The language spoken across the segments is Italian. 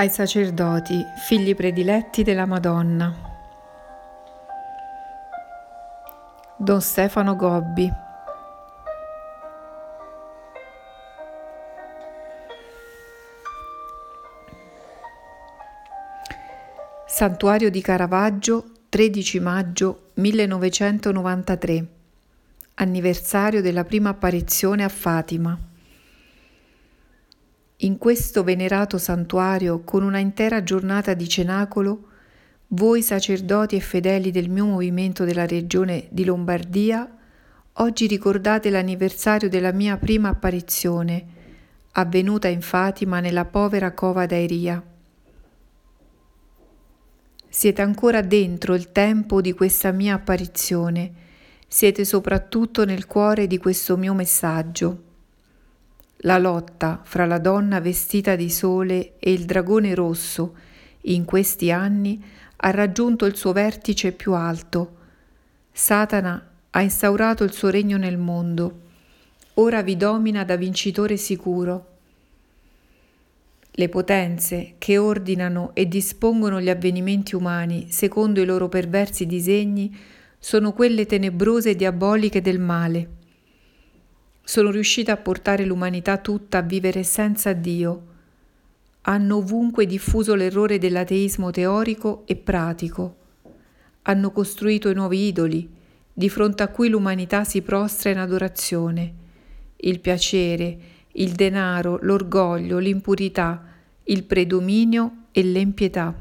ai sacerdoti, figli prediletti della Madonna. Don Stefano Gobbi. Santuario di Caravaggio, 13 maggio 1993. Anniversario della prima apparizione a Fatima. In questo venerato santuario, con una intera giornata di cenacolo, voi sacerdoti e fedeli del mio movimento della regione di Lombardia, oggi ricordate l'anniversario della mia prima apparizione, avvenuta in Fatima nella povera cova d'Airia. Siete ancora dentro il tempo di questa mia apparizione, siete soprattutto nel cuore di questo mio messaggio. La lotta fra la donna vestita di sole e il dragone rosso in questi anni ha raggiunto il suo vertice più alto. Satana ha instaurato il suo regno nel mondo. Ora vi domina da vincitore sicuro. Le potenze che ordinano e dispongono gli avvenimenti umani secondo i loro perversi disegni sono quelle tenebrose e diaboliche del male sono riuscite a portare l'umanità tutta a vivere senza Dio. Hanno ovunque diffuso l'errore dell'ateismo teorico e pratico. Hanno costruito i nuovi idoli, di fronte a cui l'umanità si prostra in adorazione. Il piacere, il denaro, l'orgoglio, l'impurità, il predominio e l'empietà.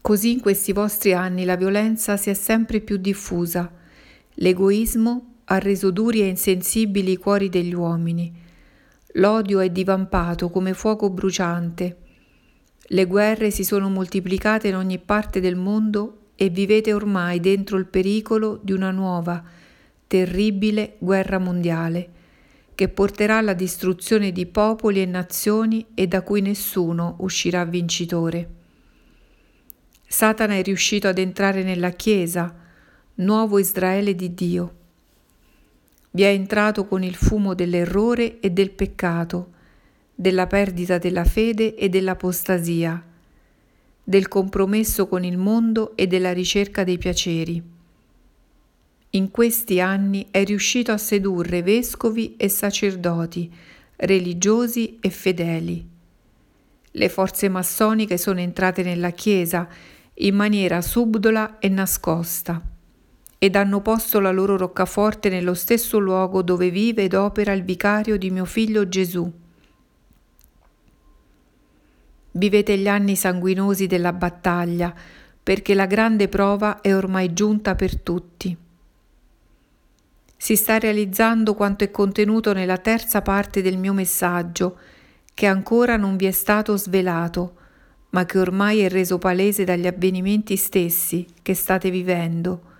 Così in questi vostri anni la violenza si è sempre più diffusa, l'egoismo ha reso duri e insensibili i cuori degli uomini. L'odio è divampato come fuoco bruciante. Le guerre si sono moltiplicate in ogni parte del mondo e vivete ormai dentro il pericolo di una nuova, terribile guerra mondiale, che porterà alla distruzione di popoli e nazioni e da cui nessuno uscirà vincitore. Satana è riuscito ad entrare nella Chiesa, nuovo Israele di Dio vi è entrato con il fumo dell'errore e del peccato, della perdita della fede e dell'apostasia, del compromesso con il mondo e della ricerca dei piaceri. In questi anni è riuscito a sedurre vescovi e sacerdoti, religiosi e fedeli. Le forze massoniche sono entrate nella Chiesa in maniera subdola e nascosta ed hanno posto la loro roccaforte nello stesso luogo dove vive ed opera il vicario di mio figlio Gesù. Vivete gli anni sanguinosi della battaglia, perché la grande prova è ormai giunta per tutti. Si sta realizzando quanto è contenuto nella terza parte del mio messaggio, che ancora non vi è stato svelato, ma che ormai è reso palese dagli avvenimenti stessi che state vivendo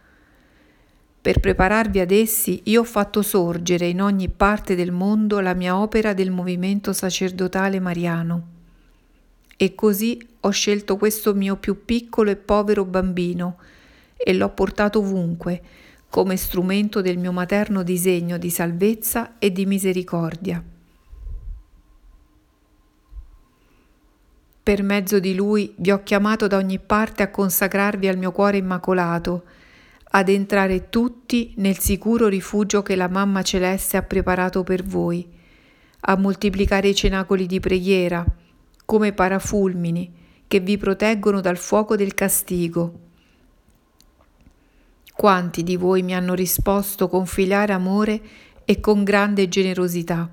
per prepararvi ad essi io ho fatto sorgere in ogni parte del mondo la mia opera del movimento sacerdotale mariano. E così ho scelto questo mio più piccolo e povero bambino e l'ho portato ovunque come strumento del mio materno disegno di salvezza e di misericordia. Per mezzo di lui vi ho chiamato da ogni parte a consacrarvi al mio cuore immacolato, ad entrare tutti nel sicuro rifugio che la Mamma Celeste ha preparato per voi, a moltiplicare i cenacoli di preghiera, come parafulmini che vi proteggono dal fuoco del castigo. Quanti di voi mi hanno risposto con filiale amore e con grande generosità.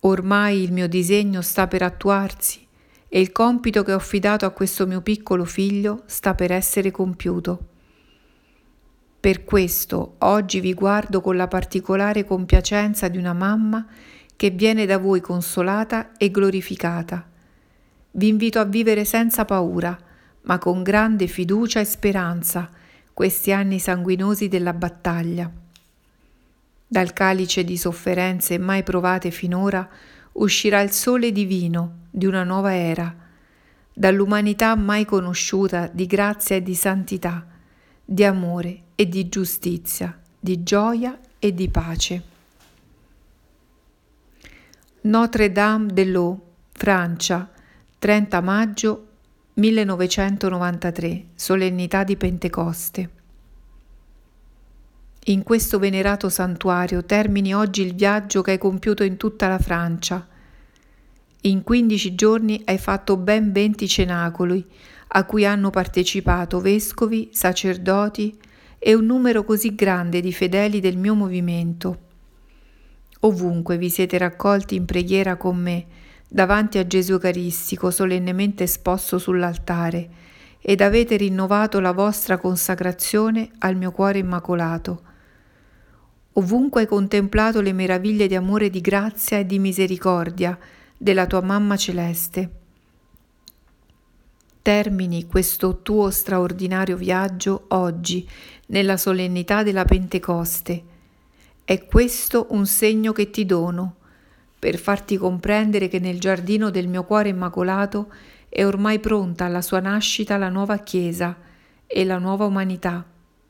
Ormai il mio disegno sta per attuarsi e il compito che ho affidato a questo mio piccolo figlio sta per essere compiuto. Per questo oggi vi guardo con la particolare compiacenza di una mamma che viene da voi consolata e glorificata. Vi invito a vivere senza paura, ma con grande fiducia e speranza questi anni sanguinosi della battaglia. Dal calice di sofferenze mai provate finora uscirà il sole divino di una nuova era, dall'umanità mai conosciuta di grazia e di santità di amore e di giustizia, di gioia e di pace. Notre Dame de l'Eau, Francia, 30 maggio 1993, solennità di Pentecoste. In questo venerato santuario termini oggi il viaggio che hai compiuto in tutta la Francia. In 15 giorni hai fatto ben 20 cenacoli a cui hanno partecipato vescovi, sacerdoti e un numero così grande di fedeli del mio movimento. Ovunque vi siete raccolti in preghiera con me, davanti a Gesù Eucaristico solennemente esposto sull'altare, ed avete rinnovato la vostra consacrazione al mio cuore immacolato. Ovunque hai contemplato le meraviglie di amore, di grazia e di misericordia della tua mamma celeste. Termini questo tuo straordinario viaggio oggi, nella solennità della Pentecoste. È questo un segno che ti dono, per farti comprendere che nel giardino del mio cuore immacolato è ormai pronta alla sua nascita la nuova Chiesa e la nuova umanità,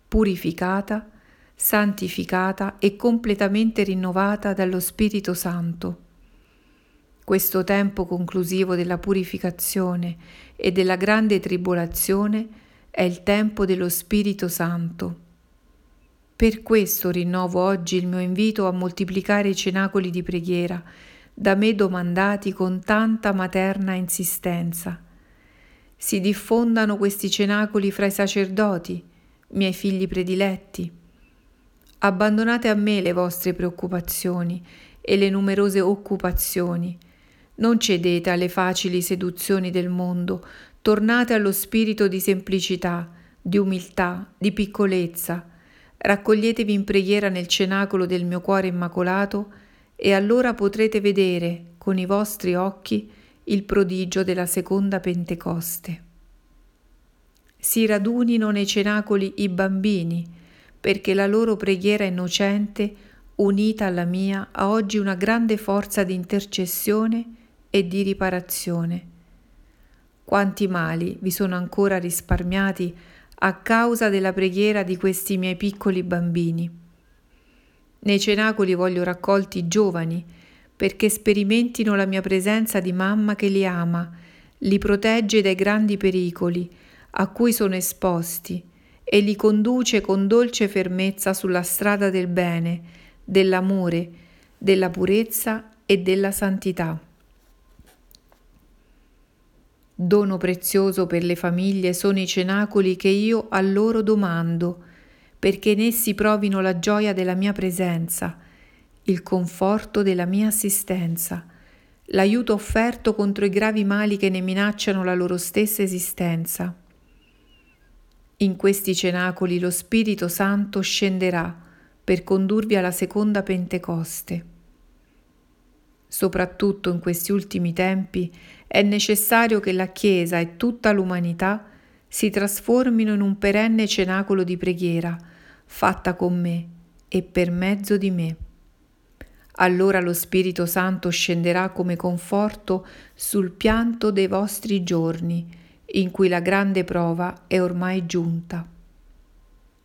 purificata, santificata e completamente rinnovata dallo Spirito Santo. Questo tempo conclusivo della purificazione e della grande tribolazione è il tempo dello Spirito Santo. Per questo rinnovo oggi il mio invito a moltiplicare i cenacoli di preghiera, da me domandati con tanta materna insistenza. Si diffondano questi cenacoli fra i sacerdoti, miei figli prediletti. Abbandonate a me le vostre preoccupazioni e le numerose occupazioni. Non cedete alle facili seduzioni del mondo, tornate allo spirito di semplicità, di umiltà, di piccolezza, raccoglietevi in preghiera nel cenacolo del mio cuore immacolato e allora potrete vedere con i vostri occhi il prodigio della seconda Pentecoste. Si radunino nei cenacoli i bambini, perché la loro preghiera innocente, unita alla mia, ha oggi una grande forza di intercessione e di riparazione. Quanti mali vi sono ancora risparmiati a causa della preghiera di questi miei piccoli bambini. Nei cenacoli voglio raccolti giovani perché sperimentino la mia presenza di mamma che li ama, li protegge dai grandi pericoli a cui sono esposti e li conduce con dolce fermezza sulla strada del bene, dell'amore, della purezza e della santità. Dono prezioso per le famiglie sono i cenacoli che io a loro domando, perché in essi provino la gioia della mia presenza, il conforto della mia assistenza, l'aiuto offerto contro i gravi mali che ne minacciano la loro stessa esistenza. In questi cenacoli lo Spirito Santo scenderà per condurvi alla seconda Pentecoste. Soprattutto in questi ultimi tempi è necessario che la Chiesa e tutta l'umanità si trasformino in un perenne cenacolo di preghiera, fatta con me e per mezzo di me. Allora lo Spirito Santo scenderà come conforto sul pianto dei vostri giorni, in cui la grande prova è ormai giunta.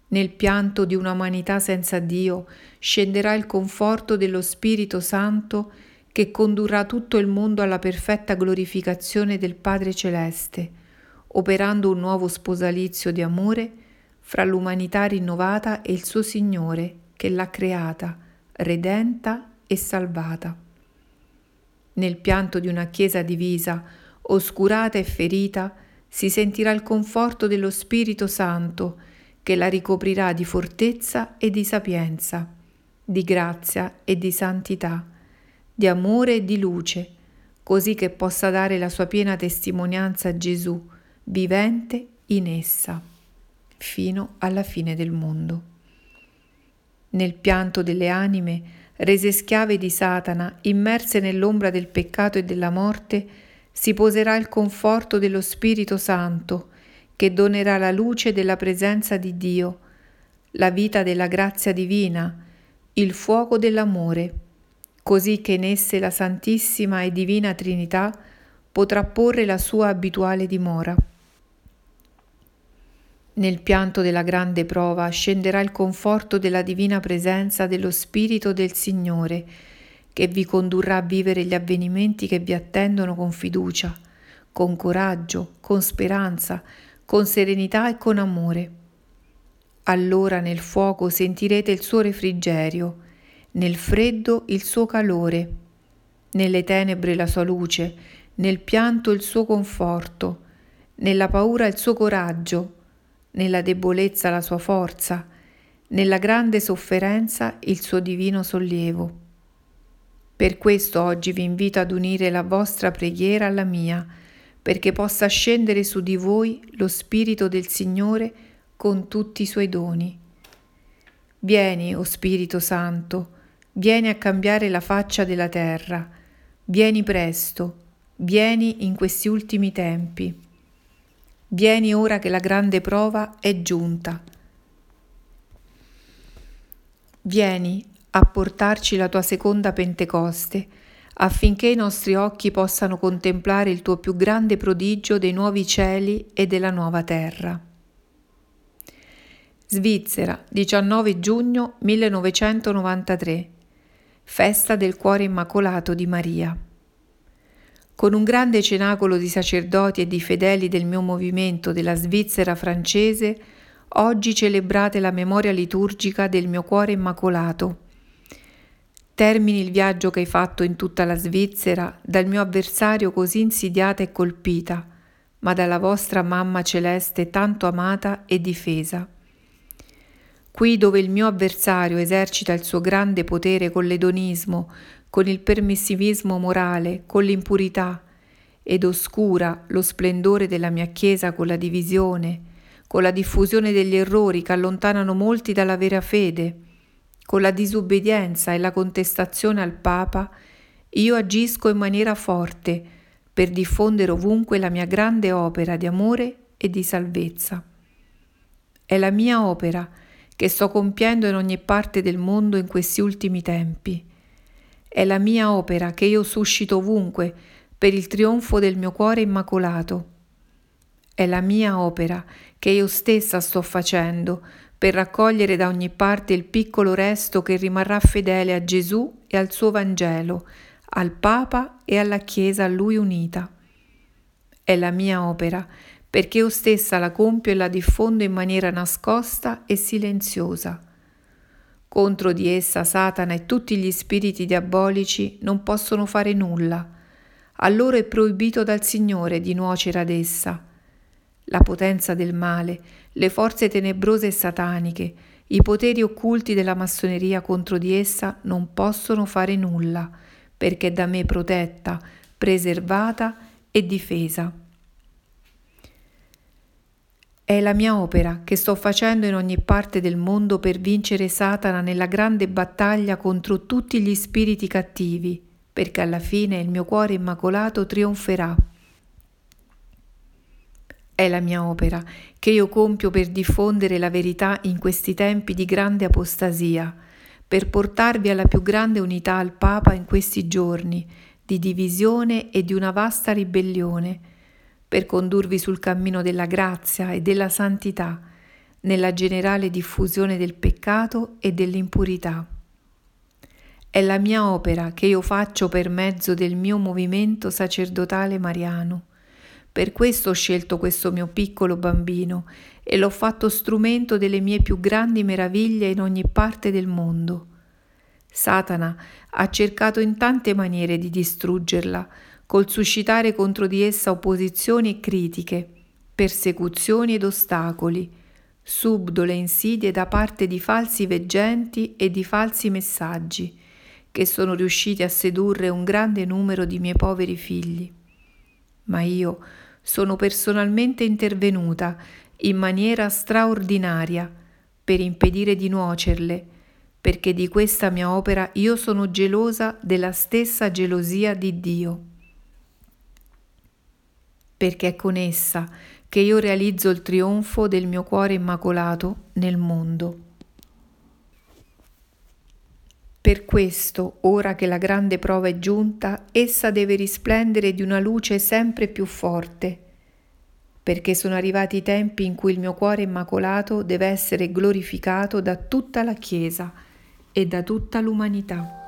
Nel pianto di un'umanità senza Dio scenderà il conforto dello Spirito Santo che condurrà tutto il mondo alla perfetta glorificazione del Padre Celeste, operando un nuovo sposalizio di amore fra l'umanità rinnovata e il suo Signore che l'ha creata, redenta e salvata. Nel pianto di una Chiesa divisa, oscurata e ferita, si sentirà il conforto dello Spirito Santo che la ricoprirà di fortezza e di sapienza, di grazia e di santità di amore e di luce, così che possa dare la sua piena testimonianza a Gesù, vivente in essa, fino alla fine del mondo. Nel pianto delle anime, rese schiave di Satana, immerse nell'ombra del peccato e della morte, si poserà il conforto dello Spirito Santo, che donerà la luce della presenza di Dio, la vita della grazia divina, il fuoco dell'amore così che in esse la Santissima e Divina Trinità potrà porre la sua abituale dimora. Nel pianto della grande prova scenderà il conforto della divina presenza dello Spirito del Signore, che vi condurrà a vivere gli avvenimenti che vi attendono con fiducia, con coraggio, con speranza, con serenità e con amore. Allora nel fuoco sentirete il suo refrigerio, nel freddo il suo calore, nelle tenebre la sua luce, nel pianto il suo conforto, nella paura il suo coraggio, nella debolezza la sua forza, nella grande sofferenza il suo divino sollievo. Per questo oggi vi invito ad unire la vostra preghiera alla mia, perché possa scendere su di voi lo Spirito del Signore con tutti i suoi doni. Vieni, o oh Spirito Santo, vieni a cambiare la faccia della terra, vieni presto, vieni in questi ultimi tempi. Vieni ora che la grande prova è giunta. Vieni a portarci la tua seconda Pentecoste, affinché i nostri occhi possano contemplare il tuo più grande prodigio dei nuovi cieli e della nuova terra. Svizzera, 19 giugno 1993. Festa del Cuore Immacolato di Maria. Con un grande cenacolo di sacerdoti e di fedeli del mio movimento della Svizzera francese, oggi celebrate la memoria liturgica del mio cuore immacolato Termini il viaggio che hai fatto in tutta la Svizzera dal mio avversario così insidiata e colpita, ma dalla vostra mamma celeste tanto amata e difesa. Qui dove il mio avversario esercita il suo grande potere con l'edonismo, con il permissivismo morale, con l'impurità, ed oscura lo splendore della mia Chiesa con la divisione, con la diffusione degli errori che allontanano molti dalla vera fede, con la disobbedienza e la contestazione al Papa, io agisco in maniera forte per diffondere ovunque la mia grande opera di amore e di salvezza. È la mia opera che sto compiendo in ogni parte del mondo in questi ultimi tempi. È la mia opera che io suscito ovunque per il trionfo del mio cuore immacolato. È la mia opera che io stessa sto facendo per raccogliere da ogni parte il piccolo resto che rimarrà fedele a Gesù e al suo Vangelo, al Papa e alla Chiesa a lui unita. È la mia opera, perché io stessa la compio e la diffondo in maniera nascosta e silenziosa. Contro di essa Satana e tutti gli spiriti diabolici non possono fare nulla. A loro è proibito dal Signore di nuocere ad essa la potenza del male, le forze tenebrose e sataniche, i poteri occulti della massoneria contro di essa non possono fare nulla, perché è da me protetta, preservata e difesa. È la mia opera che sto facendo in ogni parte del mondo per vincere Satana nella grande battaglia contro tutti gli spiriti cattivi, perché alla fine il mio cuore immacolato trionferà. È la mia opera che io compio per diffondere la verità in questi tempi di grande apostasia, per portarvi alla più grande unità al Papa in questi giorni di divisione e di una vasta ribellione, per condurvi sul cammino della grazia e della santità, nella generale diffusione del peccato e dell'impurità. È la mia opera che io faccio per mezzo del mio movimento sacerdotale mariano per questo ho scelto questo mio piccolo bambino e l'ho fatto strumento delle mie più grandi meraviglie in ogni parte del mondo. Satana ha cercato in tante maniere di distruggerla, col suscitare contro di essa opposizioni e critiche, persecuzioni ed ostacoli, subdole insidie da parte di falsi veggenti e di falsi messaggi, che sono riusciti a sedurre un grande numero di miei poveri figli ma io sono personalmente intervenuta in maniera straordinaria per impedire di nuocerle, perché di questa mia opera io sono gelosa della stessa gelosia di Dio. Perché è con essa che io realizzo il trionfo del mio cuore immacolato nel mondo. Per questo, ora che la grande prova è giunta, essa deve risplendere di una luce sempre più forte, perché sono arrivati i tempi in cui il mio cuore immacolato deve essere glorificato da tutta la Chiesa e da tutta l'umanità.